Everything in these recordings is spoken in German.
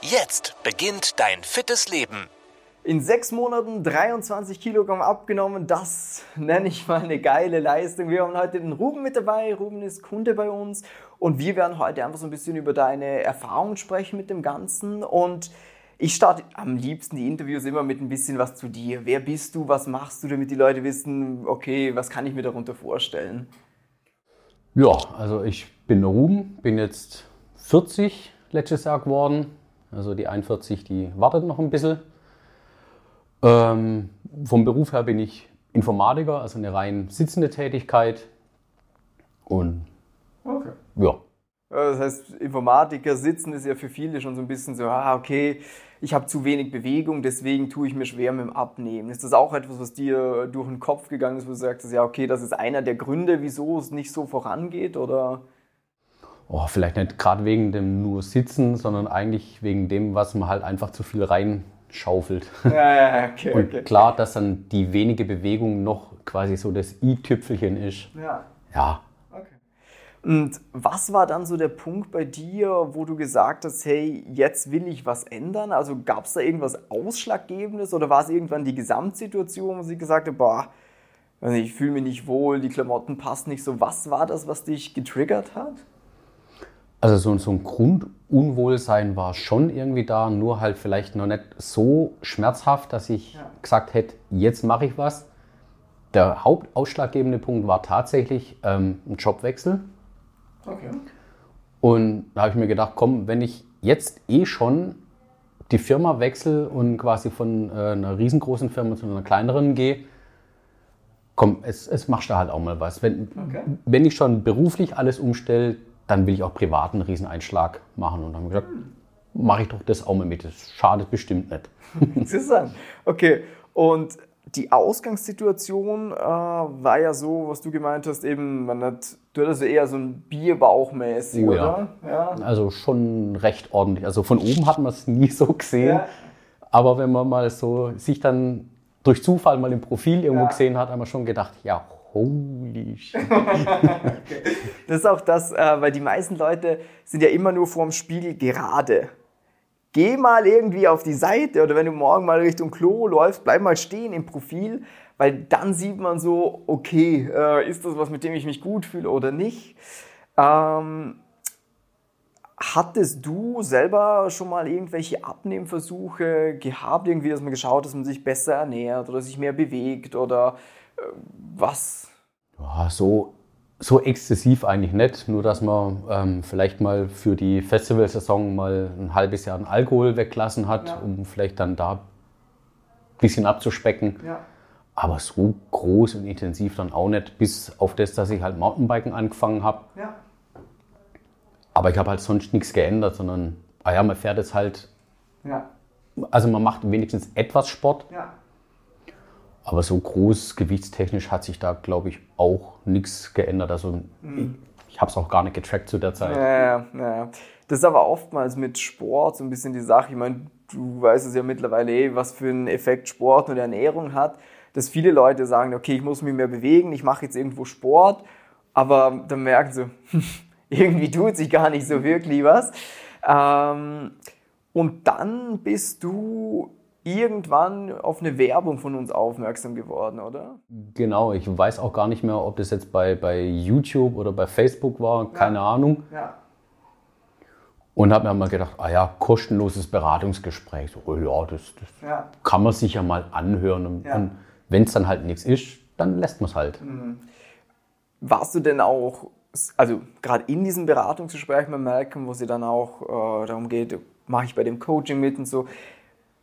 Jetzt beginnt dein fittes Leben. In sechs Monaten 23 Kilogramm abgenommen, das nenne ich mal eine geile Leistung. Wir haben heute den Ruben mit dabei. Ruben ist Kunde bei uns und wir werden heute einfach so ein bisschen über deine Erfahrungen sprechen mit dem Ganzen. Und ich starte am liebsten die Interviews immer mit ein bisschen was zu dir. Wer bist du? Was machst du, damit die Leute wissen, okay, was kann ich mir darunter vorstellen? Ja, also ich bin der Ruben, bin jetzt 40 letztes Jahr geworden. Also die 41, die wartet noch ein bisschen. Ähm, vom Beruf her bin ich Informatiker, also eine rein sitzende Tätigkeit. Und Okay. ja, Das heißt, Informatiker sitzen ist ja für viele schon so ein bisschen so, ah, okay, ich habe zu wenig Bewegung, deswegen tue ich mir schwer mit dem Abnehmen. Ist das auch etwas, was dir durch den Kopf gegangen ist, wo du sagst, ja, okay, das ist einer der Gründe, wieso es nicht so vorangeht? Oder? Oh, vielleicht nicht gerade wegen dem nur Sitzen, sondern eigentlich wegen dem, was man halt einfach zu viel reinschaufelt. Ja, ja, okay, Und okay. klar, dass dann die wenige Bewegung noch quasi so das i-Tüpfelchen ist. Ja, Ja, okay. Und was war dann so der Punkt bei dir, wo du gesagt hast, hey, jetzt will ich was ändern? Also gab es da irgendwas Ausschlaggebendes oder war es irgendwann die Gesamtsituation, wo sie gesagt hat, boah, nicht, ich fühle mich nicht wohl, die Klamotten passen nicht so. Was war das, was dich getriggert hat? Also so, so ein Grundunwohlsein war schon irgendwie da, nur halt vielleicht noch nicht so schmerzhaft, dass ich Ja. gesagt hätte, jetzt mache ich was. Der hauptausschlaggebende Punkt war tatsächlich ähm, ein Jobwechsel. Okay. Und da habe ich mir gedacht, komm, wenn ich jetzt eh schon die Firma wechsle und quasi von äh, einer riesengroßen Firma zu einer kleineren gehe, komm, es, es machst du halt auch mal was. Wenn, Okay. wenn ich schon beruflich alles umstelle, dann will ich auch privat einen Rieseneinschlag machen. Und dann habe ich gesagt, mache ich doch das auch mal mit. Das schadet bestimmt nicht. Interessant. Okay, und die Ausgangssituation äh, war ja so, was du gemeint hast, eben, man hat, du hattest eher so ein Bierbauchmäßig, Oh oder? ja. Ja. Also schon recht ordentlich. Also von oben hat man es nie so gesehen. Ja. Aber wenn man mal so sich dann durch Zufall mal im Profil irgendwo Ja. gesehen hat, hat man schon gedacht, ja, holy shit. Das ist auch das, äh, weil die meisten Leute sind ja immer nur vorm Spiegel gerade. Geh mal irgendwie auf die Seite oder wenn du morgen mal Richtung Klo läufst, bleib mal stehen im Profil, weil dann sieht man so, okay, äh, ist das was, mit dem ich mich gut fühle oder nicht. Ähm, hattest du selber schon mal irgendwelche Abnehmversuche gehabt, irgendwie, dass man geschaut, dass man sich besser ernährt oder sich mehr bewegt oder was? Ja, so, so exzessiv eigentlich nicht. Nur, dass man ähm, vielleicht mal für die Festivalsaison mal ein halbes Jahr einen Alkohol weggelassen hat, Ja. um vielleicht dann da ein bisschen abzuspecken. Ja. Aber so groß und intensiv dann auch nicht, bis auf das, dass ich halt Mountainbiken angefangen habe. Ja. Aber ich habe halt sonst nichts geändert, sondern, ah ja, man fährt jetzt halt, Ja. also man macht wenigstens etwas Sport, Ja. Aber so groß gewichtstechnisch hat sich da, glaube ich, auch nichts geändert. Also ich, ich habe es auch gar nicht getrackt zu der Zeit. Ja, ja. Das ist aber oftmals mit Sport so ein bisschen die Sache. Ich meine, du weißt es ja mittlerweile eh, was für einen Effekt Sport und Ernährung hat. Dass viele Leute sagen, okay, ich muss mich mehr bewegen, ich mache jetzt irgendwo Sport, aber dann merken sie, irgendwie tut sich gar nicht so wirklich was. Ähm, und dann bist du irgendwann auf eine Werbung von uns aufmerksam geworden, oder? Genau, ich weiß auch gar nicht mehr, ob das jetzt bei, bei YouTube oder bei Facebook war, keine Ahnung. Ja. Und habe mir mal gedacht, ah ja, kostenloses Beratungsgespräch. So, ja, das, das Ja. kann man sich ja mal anhören. Und, Ja. und wenn es dann halt nichts ist, dann lässt man es halt. Warst du denn auch, also gerade in diesem Beratungsgespräch mal merken, wo sie dann auch äh, darum geht, mache ich bei dem Coaching mit und so,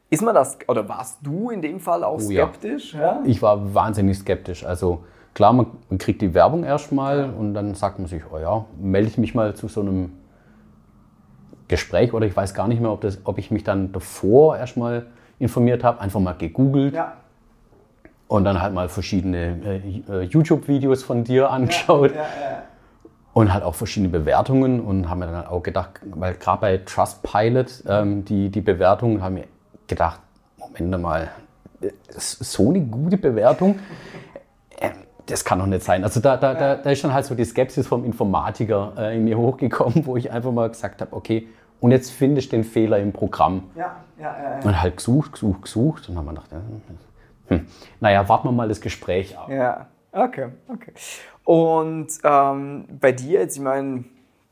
ist man das, oder warst du in dem Fall auch Oh ja. skeptisch? Ja. Ich war wahnsinnig skeptisch. Also klar, man, man kriegt die Werbung erstmal und dann sagt man sich, oh ja, melde ich mich mal zu so einem Gespräch oder ich weiß gar nicht mehr, ob, das, ob ich mich dann davor erstmal informiert habe, einfach mal gegoogelt Ja. und dann halt mal verschiedene äh, YouTube-Videos von dir angeschaut Ja, ja. und halt auch verschiedene Bewertungen und haben mir dann auch gedacht, weil gerade bei Trustpilot ähm, die, die Bewertungen haben mir gedacht, Moment mal, so eine gute Bewertung, ähm, das kann doch nicht sein. Also da, da, da, da ist dann halt so die Skepsis vom Informatiker äh, in mir hochgekommen, wo ich einfach mal gesagt habe, okay, und jetzt finde ich den Fehler im Programm. Ja, ja, ja, ja. Und halt gesucht, gesucht, gesucht. Und dann haben wir gedacht, hm, naja, warten wir mal das Gespräch ab. Ja, okay, okay. Und ähm, bei dir jetzt, ich meine,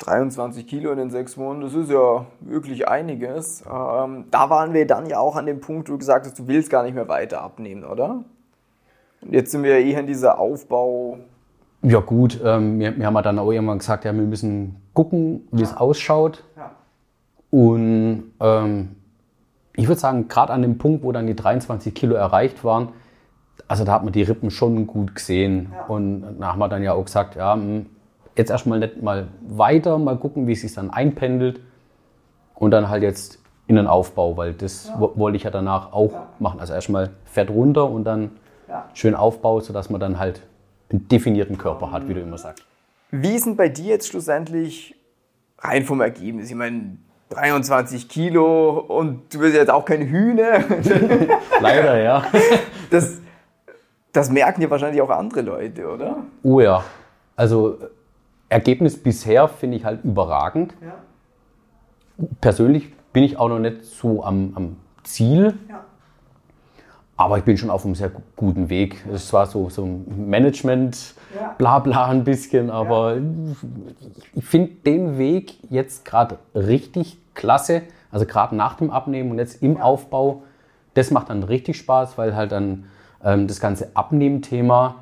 23 Kilo in den sechs Monaten, das ist ja wirklich einiges. Ähm, da waren wir dann ja auch an dem Punkt, wo du gesagt hast, du willst gar nicht mehr weiter abnehmen, oder? Und jetzt sind wir ja eher in dieser Aufbau. Ja gut, ähm, wir, wir haben ja dann auch irgendwann gesagt, ja, wir müssen gucken, wie es ausschaut. Ja. Und ähm, ich würde sagen, gerade an dem Punkt, wo dann die 23 Kilo erreicht waren, also da hat man die Rippen schon gut gesehen. Und da haben wir dann ja auch gesagt, ja, hm, jetzt erstmal nicht mal weiter, mal gucken, wie es sich dann einpendelt. Und dann halt jetzt in den Aufbau, weil das wo- wollte ich ja danach auch machen. Also erstmal Fett runter und dann Ja. schön Aufbau, sodass man dann halt einen definierten Körper hat, wie du immer sagst. Wie sind bei dir jetzt schlussendlich rein vom Ergebnis? Ich meine, 23 Kilo und du bist jetzt auch kein Hühner. Leider, ja. Das, das merken ja wahrscheinlich auch andere Leute, oder? Oh ja. Also Ergebnis bisher finde ich halt überragend. Ja. Persönlich bin ich auch noch nicht so am, am Ziel, Ja. aber ich bin schon auf einem sehr gu- guten Weg. Es war so, so ein Management, Ja. bla bla ein bisschen, aber ich finde den Weg jetzt gerade richtig klasse. Also gerade nach dem Abnehmen und jetzt im Aufbau, das macht dann richtig Spaß, weil halt dann ähm, das ganze Abnehmthema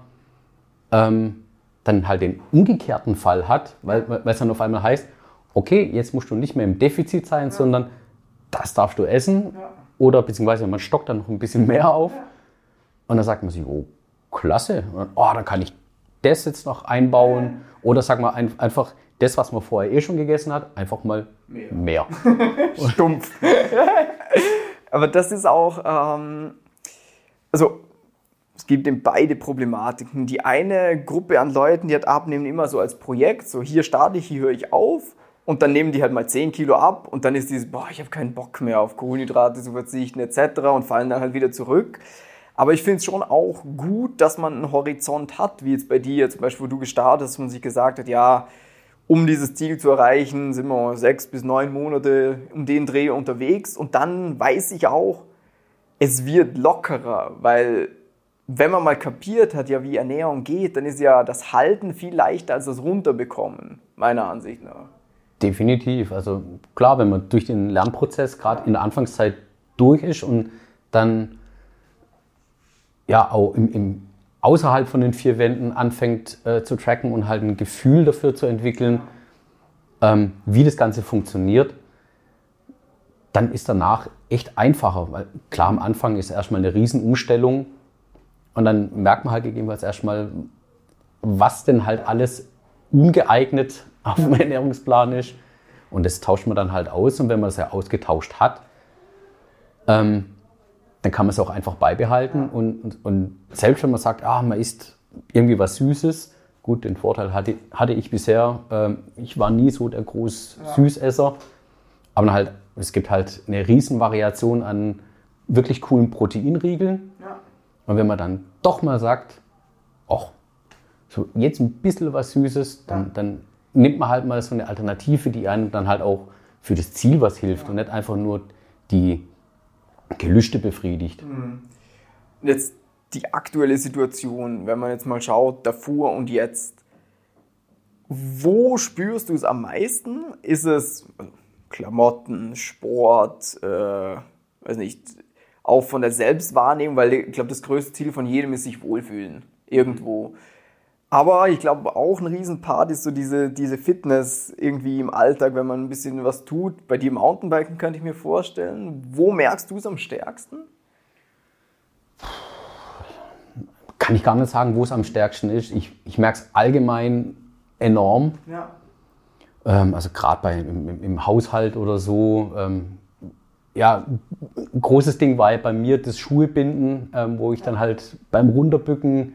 ähm, dann halt den umgekehrten Fall hat, weil weil es dann auf einmal heißt, okay, jetzt musst du nicht mehr im Defizit sein, sondern das darfst du essen. Oder beziehungsweise man stockt dann noch ein bisschen mehr auf. Und dann sagt man sich, oh, klasse. Und, oh, dann kann ich das jetzt noch einbauen. Oder sagen wir ein, einfach das, was man vorher eh schon gegessen hat, einfach mal mehr. Stumpf. Aber das ist auch, ähm, also es gibt eben beide Problematiken. Die eine Gruppe an Leuten, die hat Abnehmen immer so als Projekt, so hier starte ich, hier höre ich auf und dann nehmen die halt mal 10 Kilo ab und dann ist dieses, boah, ich habe keinen Bock mehr auf Kohlenhydrate zu verzichten etc. und fallen dann halt wieder zurück. Aber ich finde es schon auch gut, dass man einen Horizont hat, wie jetzt bei dir zum Beispiel, wo du gestartet hast und sich gesagt hat, ja, um dieses Ziel zu erreichen, sind wir sechs bis neun Monate um den Dreh unterwegs und dann weiß ich auch, es wird lockerer, weil wenn man mal kapiert hat, ja, wie Ernährung geht, dann ist ja das Halten viel leichter als das Runterbekommen, meiner Ansicht nach. Definitiv. Also klar, wenn man durch den Lernprozess gerade in der Anfangszeit durch ist und dann ja auch im, im außerhalb von den vier Wänden anfängt äh, zu tracken und halt ein Gefühl dafür zu entwickeln, ähm, wie das Ganze funktioniert, dann ist danach echt einfacher. Weil klar, am Anfang ist erstmal eine Riesenumstellung und dann merkt man halt gegebenenfalls erstmal, was denn halt alles ungeeignet auf dem Ernährungsplan ist. Und das tauscht man dann halt aus. Und wenn man das ja ausgetauscht hat, ähm, dann kann man es auch einfach beibehalten. Und, und, und selbst wenn man sagt, ah, man isst irgendwie was Süßes, gut, den Vorteil hatte, hatte ich bisher, ähm, ich war nie so der groß Süßesser. Aber halt, es gibt halt eine Riesenvariation an wirklich coolen Proteinriegeln. Und wenn man dann doch mal sagt, ach, so jetzt ein bisschen was Süßes, dann, dann nimmt man halt mal so eine Alternative, die einem dann halt auch für das Ziel was hilft und nicht einfach nur die Gelüste befriedigt. Jetzt die aktuelle Situation, wenn man jetzt mal schaut, davor und jetzt, wo spürst du es am meisten? Ist es Klamotten, Sport, äh, weiß nicht, auch von der Selbstwahrnehmung, weil ich glaube, das größte Ziel von jedem ist sich wohlfühlen, irgendwo. Aber ich glaube auch ein Riesenpart ist so diese, diese Fitness irgendwie im Alltag, wenn man ein bisschen was tut. Bei dir Mountainbiken könnte ich mir vorstellen. Wo merkst du es am stärksten? Kann ich gar nicht sagen, wo es am stärksten ist. Ich, ich merke es allgemein enorm. Ja. Ähm, also gerade bei im, im, im Haushalt oder so. Ähm, ja, ein großes Ding war ja bei mir das Schuhebinden, ähm, wo ich dann halt beim Runterbücken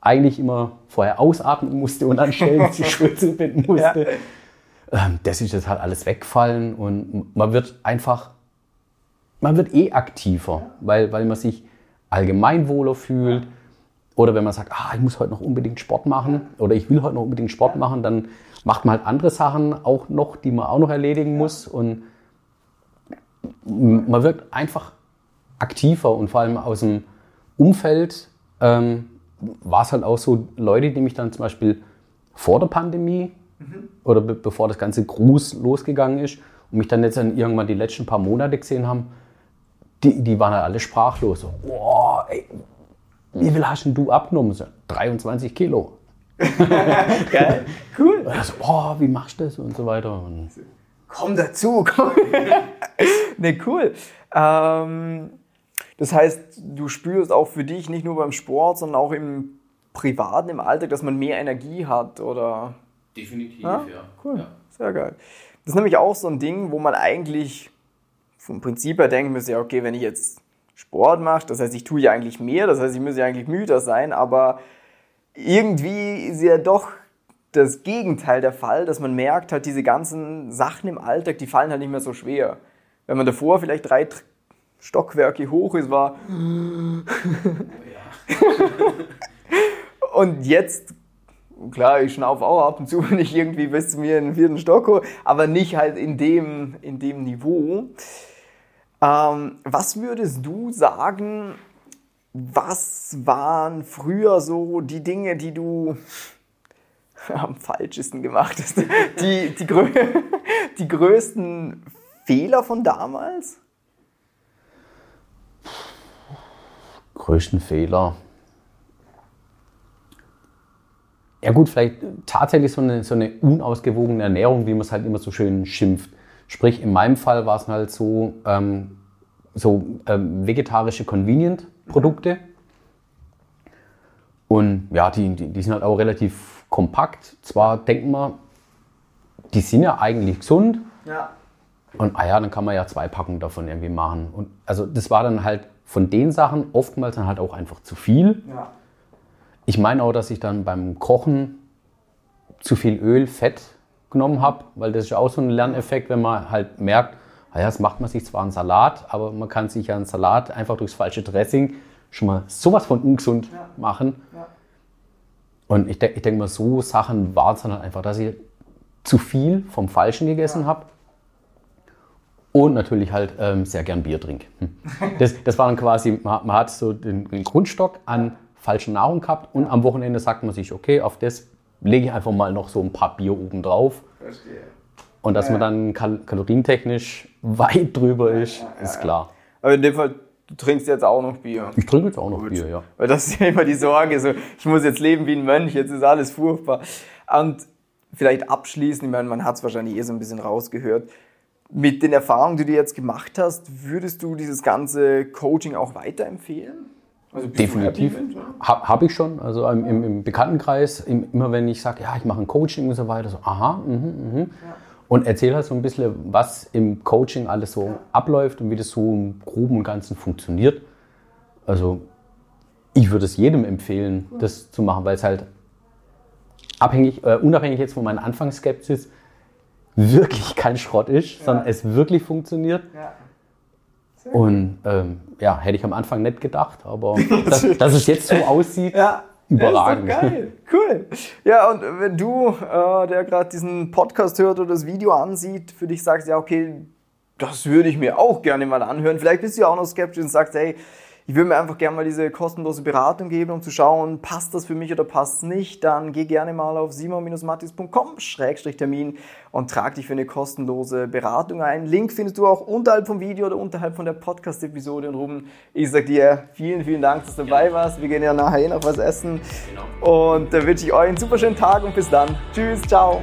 eigentlich immer vorher ausatmen musste und dann schnell die Schuhe zubinden musste. Ja. Ähm, das ist jetzt halt alles wegfallen und man wird einfach, man wird eh aktiver, weil, weil man sich allgemein wohler fühlt. Oder wenn man sagt, ah, ich muss heute noch unbedingt Sport machen oder ich will heute noch unbedingt Sport machen, dann macht man halt andere Sachen auch noch, die man auch noch erledigen muss. Und man wird einfach aktiver und vor allem aus dem Umfeld ähm, war es halt auch so, Leute, die mich dann zum Beispiel vor der Pandemie mhm. oder be bevor das ganze Gruß losgegangen ist und mich dann jetzt dann irgendwann die letzten paar Monate gesehen haben, die, die waren halt alle sprachlos. So, boah, ey, wie viel hast denn du abgenommen? So, 23 Kilo. Geil, cool. Und so, boah, wie machst du das und so weiter. Und komm dazu, komm. ne, cool. Ähm, das heißt, du spürst auch für dich nicht nur beim Sport, sondern auch im Privaten, im Alltag, dass man mehr Energie hat, oder? Definitiv, ja. ja. Cool, ja. sehr geil. Das ist nämlich auch so ein Ding, wo man eigentlich vom Prinzip her denken müsste, ja, okay, wenn ich jetzt Sport mache, das heißt, ich tue ja eigentlich mehr, das heißt, ich muss ja eigentlich müder sein, aber irgendwie ist ja doch das Gegenteil der Fall, dass man merkt, halt diese ganzen Sachen im Alltag, die fallen halt nicht mehr so schwer. Wenn man davor vielleicht drei Stockwerke hoch ist, war. und jetzt, klar, ich schnaufe auch ab und zu, wenn ich irgendwie bis zu mir in den vierten Stock hole, aber nicht halt in dem, in dem Niveau. Ähm, was würdest du sagen, was waren früher so die Dinge, die du am falschesten gemacht hast? Die, die, grö die größten Fehler von damals? Größten Fehler. Ja gut, vielleicht tatsächlich so eine, so eine unausgewogene Ernährung, wie man es halt immer so schön schimpft. Sprich, in meinem Fall war es halt so, ähm, so ähm, vegetarische Convenient-Produkte. Und ja, die, die, die, sind halt auch relativ kompakt. Zwar denkt man, die sind ja eigentlich gesund. Ja. Und ah ja, dann kann man ja zwei Packungen davon irgendwie machen. Und also das war dann halt von den Sachen oftmals dann halt auch einfach zu viel. Ja. Ich meine auch, dass ich dann beim Kochen zu viel Öl, Fett genommen habe, weil das ist ja auch so ein Lerneffekt, wenn man halt merkt, naja, das macht man sich zwar einen Salat, aber man kann sich ja einen Salat einfach durchs falsche Dressing schon mal sowas von ungesund ja. machen. Ja. Und ich, de ich denke mal, so Sachen waren es dann halt einfach, dass ich zu viel vom Falschen gegessen ja. habe. Und natürlich halt ähm, sehr gern Bier trinke. Hm. Das, das war dann quasi, man, man hat so den, den, Grundstock an falscher Nahrung gehabt und am Wochenende sagt man sich, okay, auf das lege ich einfach mal noch so ein paar Bier oben drauf. Verstehe. Und dass ja. man dann kal kalorientechnisch weit drüber ist, ja, ist klar. Aber in dem Fall, du trinkst jetzt auch noch Bier. Ich trinke jetzt auch noch Gut. Bier, ja. Weil das ist ja immer die Sorge, so, ich muss jetzt leben wie ein Mönch, jetzt ist alles furchtbar. Und vielleicht abschließend, ich meine, man hat es wahrscheinlich eh so ein bisschen rausgehört, mit den Erfahrungen, die du jetzt gemacht hast, würdest du dieses ganze Coaching auch weiterempfehlen? Also Definitiv. Habe hab ich schon. Also im, im Bekanntenkreis, im, immer wenn ich sage, ja, ich mache ein Coaching und so weiter, so, aha, mh, mh. Ja. Und erzähl halt so ein bisschen, was im Coaching alles so abläuft und wie das so im Groben und Ganzen funktioniert. Also ich würde es jedem empfehlen, das zu machen, weil es halt abhängig, äh, unabhängig jetzt von meiner Anfangsskepsis wirklich kein Schrott ist, ja. sondern es wirklich funktioniert. Ja. Und ähm, ja, hätte ich am Anfang nicht gedacht, aber dass, dass es jetzt so aussieht, ja. Überragend. Ja, geil, cool. Ja, und wenn du, äh, der gerade diesen Podcast hört oder das Video ansieht, für dich sagst, ja, okay, das würde ich mir auch gerne mal anhören. Vielleicht bist du ja auch noch skeptisch und sagst, hey, ich würde mir einfach gerne mal diese kostenlose Beratung geben, um zu schauen, passt das für mich oder passt es nicht, dann geh gerne mal auf simon-mattis.com-termin und trag dich für eine kostenlose Beratung ein. Link findest du auch unterhalb vom Video oder unterhalb von der Podcast-Episode. Und Ruben, ich sag dir vielen, vielen Dank, dass du dabei ja. warst. Wir gehen ja nachher eh noch was essen. Genau. Und da wünsche ich euch einen super schönen Tag und bis dann. Tschüss, ciao.